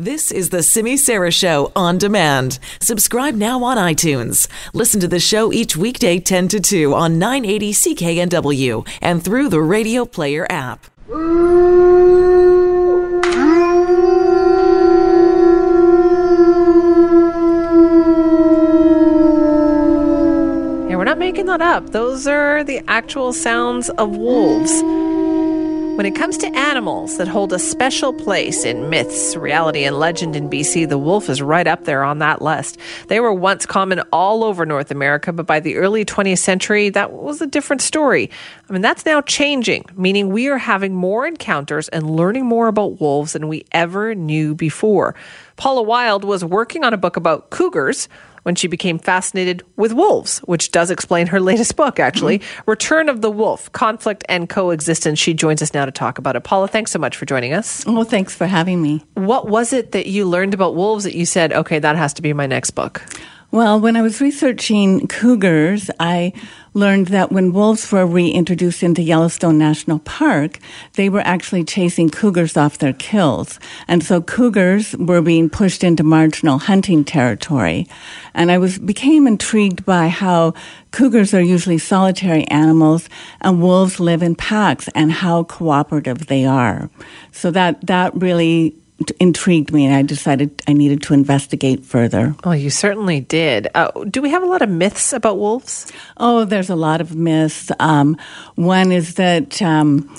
This is the Simi Sara Show on demand. Subscribe now on iTunes. Listen to the show each weekday 10 to 2 on 980 CKNW and through the Radio Player app. Yeah, we're not making that up. Those are the actual sounds of wolves. When it comes to animals that hold a special place in myths, reality, and legend in BC, the wolf is right up there on that list. They were once common all over North America, but by the early 20th century, that was a different story. I mean, that's now changing, meaning we are having more encounters and learning more about wolves than we ever knew before. Paula Wild was working on a book about cougars when she became fascinated with wolves, which does explain her latest book, actually Mm-hmm. Return of the Wolf Conflict and Coexistence. She joins us now to talk about it. Paula, thanks so much for joining us. Oh, thanks for having me. What was it that you learned about wolves that you said, okay, that has to be my next book? Well, when I was researching cougars, I learned that when wolves were reintroduced into Yellowstone National Park, they were actually chasing cougars off their kills. And so cougars were being pushed into marginal hunting territory. And I was became intrigued by how cougars are usually solitary animals and wolves live in packs and how cooperative they are. So that that really intrigued me and I decided I needed to investigate further. Oh, you certainly did. Uh, do we have a lot of myths about wolves? Oh, there's a lot of myths. Um, one is that um,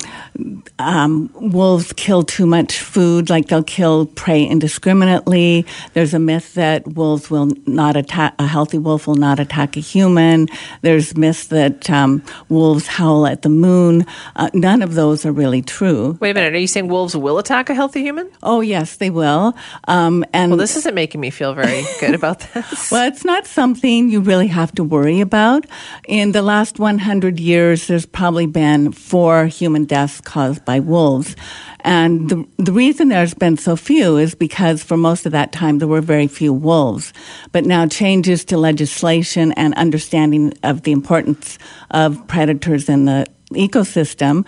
um, wolves kill too much food, like they'll kill prey indiscriminately. There's a myth that wolves will not attack, a healthy wolf will not attack a human. There's myths that um, wolves howl at the moon. Uh, none of those are really true. Wait a minute. Are you saying wolves will attack a healthy human? Oh, yes, they will. Um, and Well, this isn't making me feel very good about this. Well, it's not something you really have to worry about. In the last 100 years, there's probably been four human deaths caused by wolves. And the, the reason there's been so few is because for most of that time there were very few wolves. But now changes to legislation and understanding of the importance of predators in the ecosystem,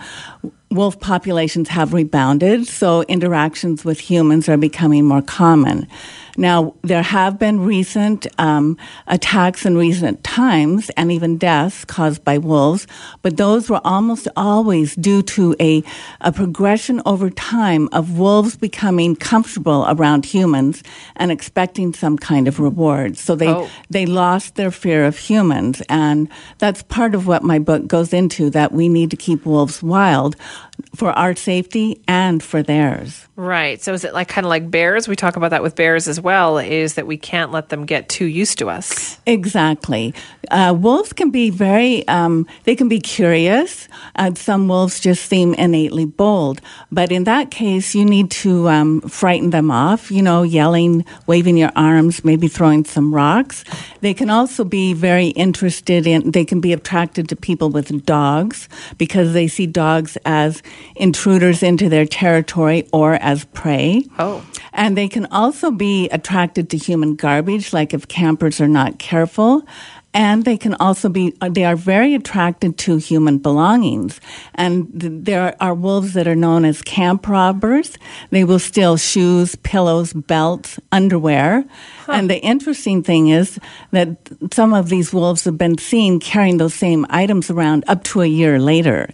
wolf populations have rebounded, so interactions with humans are becoming more common. Now, there have been recent um, attacks in recent times and even deaths caused by wolves, but those were almost always due to a, a progression over time of wolves becoming comfortable around humans and expecting some kind of reward. So they, Oh. they lost their fear of humans. And that's part of what my book goes into that we need to keep wolves wild for our safety and for theirs. Right. So is it like kind of like bears? We talk about that with bears as well, is that we can't let them get too used to us. Exactly. Uh, wolves can be very, um, they can be curious. Uh, some wolves just seem innately bold. But in that case, you need to um, frighten them off, you know, yelling, waving your arms, maybe throwing some rocks. They can also be very interested in, they can be attracted to people with dogs because they see dogs as intruders into their territory or as prey. Oh. And they can also be attracted to human garbage, like if campers are not careful. And they can also be, uh, they are very attracted to human belongings. And there are wolves that are known as camp robbers. They will steal shoes, pillows, belts, underwear. And the interesting thing is that some of these wolves have been seen carrying those same items around up to a year later.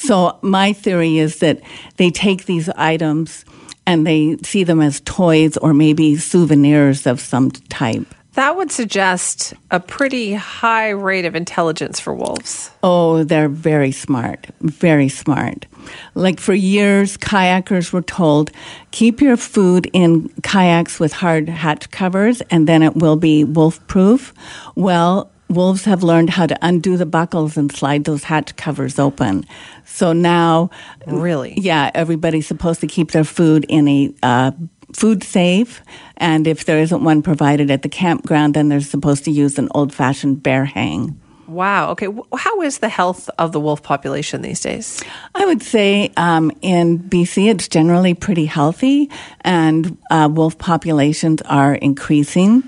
So my theory is that they take these items and they see them as toys or maybe souvenirs of some type. That would suggest a pretty high rate of intelligence for wolves. Oh, they're very smart, very smart. Like for years, kayakers were told, keep your food in kayaks with hard hatch covers and then it will be wolf proof. Well, wolves have learned how to undo the buckles and slide those hatch covers open. So now, Really? yeah, everybody's supposed to keep their food in a uh, food safe. And if there isn't one provided at the campground, then they're supposed to use an old fashioned bear hang. Wow. Okay. How is the health of the wolf population these days? I would say um, in BC it's generally pretty healthy, and uh, wolf populations are increasing.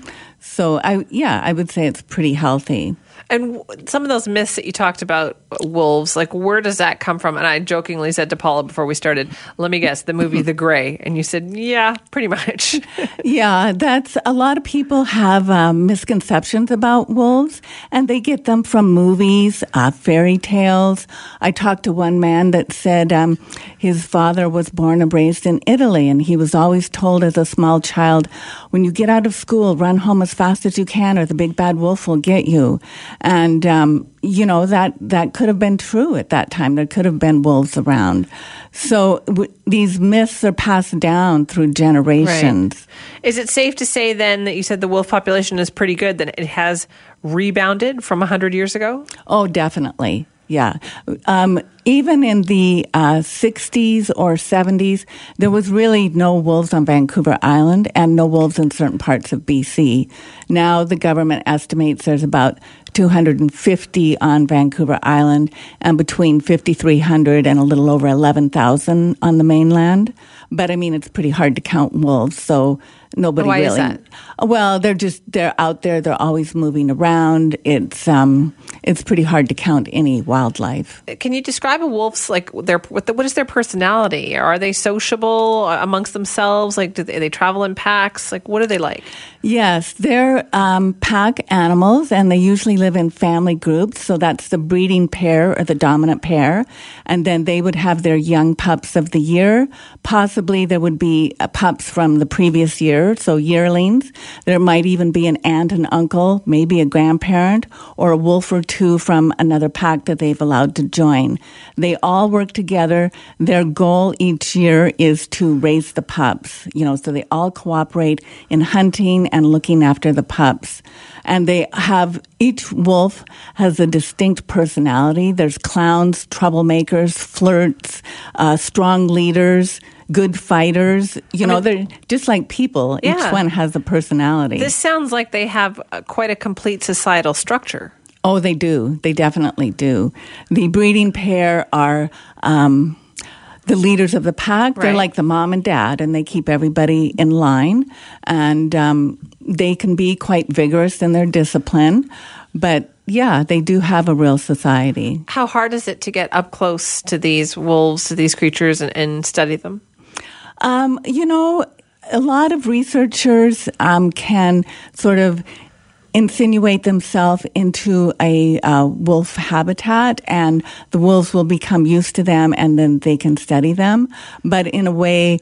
So I, yeah, I would say it's pretty healthy. And some of those myths that you talked about, wolves, like where does that come from? And I jokingly said to Paula before we started, let me guess, the movie The Grey. And you said, yeah, pretty much. yeah, that's a lot of people have um, misconceptions about wolves, and they get them from movies, uh, fairy tales. I talked to one man that said um, his father was born and raised in Italy, and he was always told as a small child, when you get out of school, run home as fast as you can, or the big bad wolf will get you. And um, you know that that could have been true at that time. There could have been wolves around. So w- these myths are passed down through generations. Right. Is it safe to say then that you said the wolf population is pretty good? That it has rebounded from hundred years ago? Oh, definitely. Yeah. Um, even in the uh, 60s or 70s, there was really no wolves on Vancouver Island and no wolves in certain parts of BC. Now the government estimates there's about 250 on Vancouver Island and between 5,300 and a little over 11,000 on the mainland. But I mean, it's pretty hard to count wolves, so nobody Why really. Well, they're just they're out there. They're always moving around. It's um, it's pretty hard to count any wildlife. Can you describe a wolf's like their what, the, what is their personality? Are they sociable amongst themselves? Like, do they, they travel in packs? Like, what are they like? Yes, they're um, pack animals, and they usually live in family groups. So that's the breeding pair or the dominant pair, and then they would have their young pups of the year. Possibly there would be uh, pups from the previous year, so yearlings. There might even be an aunt and uncle, maybe a grandparent, or a wolf or two from another pack that they've allowed to join. They all work together. Their goal each year is to raise the pups, you know, so they all cooperate in hunting and looking after the pups. And they have, each wolf has a distinct personality. There's clowns, troublemakers, flirts, uh, strong leaders, good fighters. You know, they're just like people. Yeah. Each one has a personality. This sounds like they have uh, quite a complete societal structure. Oh, they do. They definitely do. The breeding pair are um, the leaders of the pack. They're like the mom and dad, and they keep everybody in line. And um, they can be quite vigorous in their discipline. But yeah, they do have a real society. How hard is it to get up close to these wolves, to these creatures, and, and study them? Um, you know, a lot of researchers um, can sort of insinuate themselves into a uh, wolf habitat and the wolves will become used to them and then they can study them. But in a way,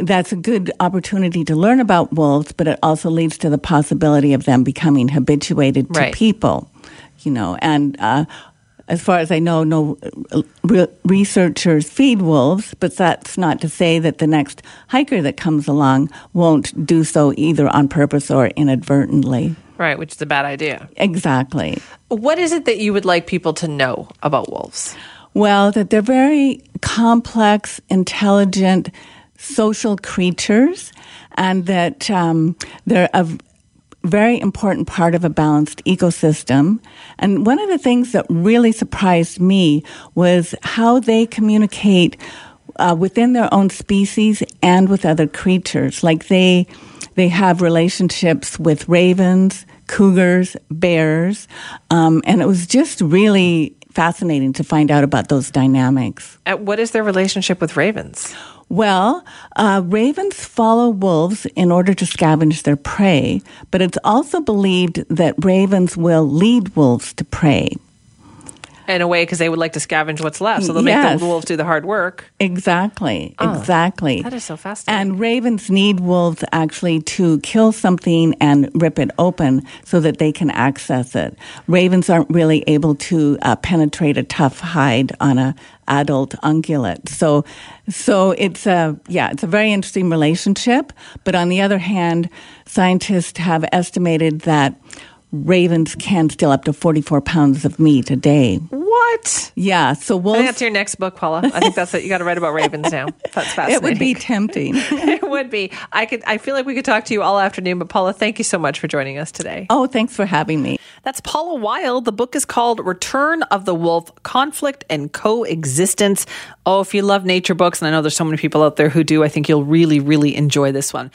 that's a good opportunity to learn about wolves, but it also leads to the possibility of them becoming habituated to Right. people, you know, and, uh, as far as I know, no uh, re- researchers feed wolves, but that's not to say that the next hiker that comes along won't do so either on purpose or inadvertently. Right, which is a bad idea. Exactly. What is it that you would like people to know about wolves? Well, that they're very complex, intelligent, social creatures, and that um, they're a very important part of a balanced ecosystem. And one of the things that really surprised me was how they communicate uh, within their own species and with other creatures. Like they, they have relationships with ravens, cougars, bears, um, and it was just really fascinating to find out about those dynamics. What is their relationship with ravens? Well, uh, ravens follow wolves in order to scavenge their prey, but it's also believed that ravens will lead wolves to prey. In a way, because they would like to scavenge what's left, so they'll Yes. make the wolves do the hard work. Exactly, exactly. That is so fascinating. And ravens need wolves actually to kill something and rip it open so that they can access it. Ravens aren't really able to uh, penetrate a tough hide on a adult ungulate. So, so it's a yeah, it's a very interesting relationship. But on the other hand, scientists have estimated that ravens can steal up to forty-four pounds of meat a day. what? Yeah, so wolves. that's your next book, Paula. I think that's it. You got to write about ravens now. That's fascinating. it would be tempting. it would be. I could. I feel like we could talk to you all afternoon. But Paula, thank you so much for joining us today. oh, thanks for having me. That's Paula Wild. The book is called Return of the Wolf Conflict and Coexistence. Oh, if you love nature books, and I know there's so many people out there who do, I think you'll really, really enjoy this one.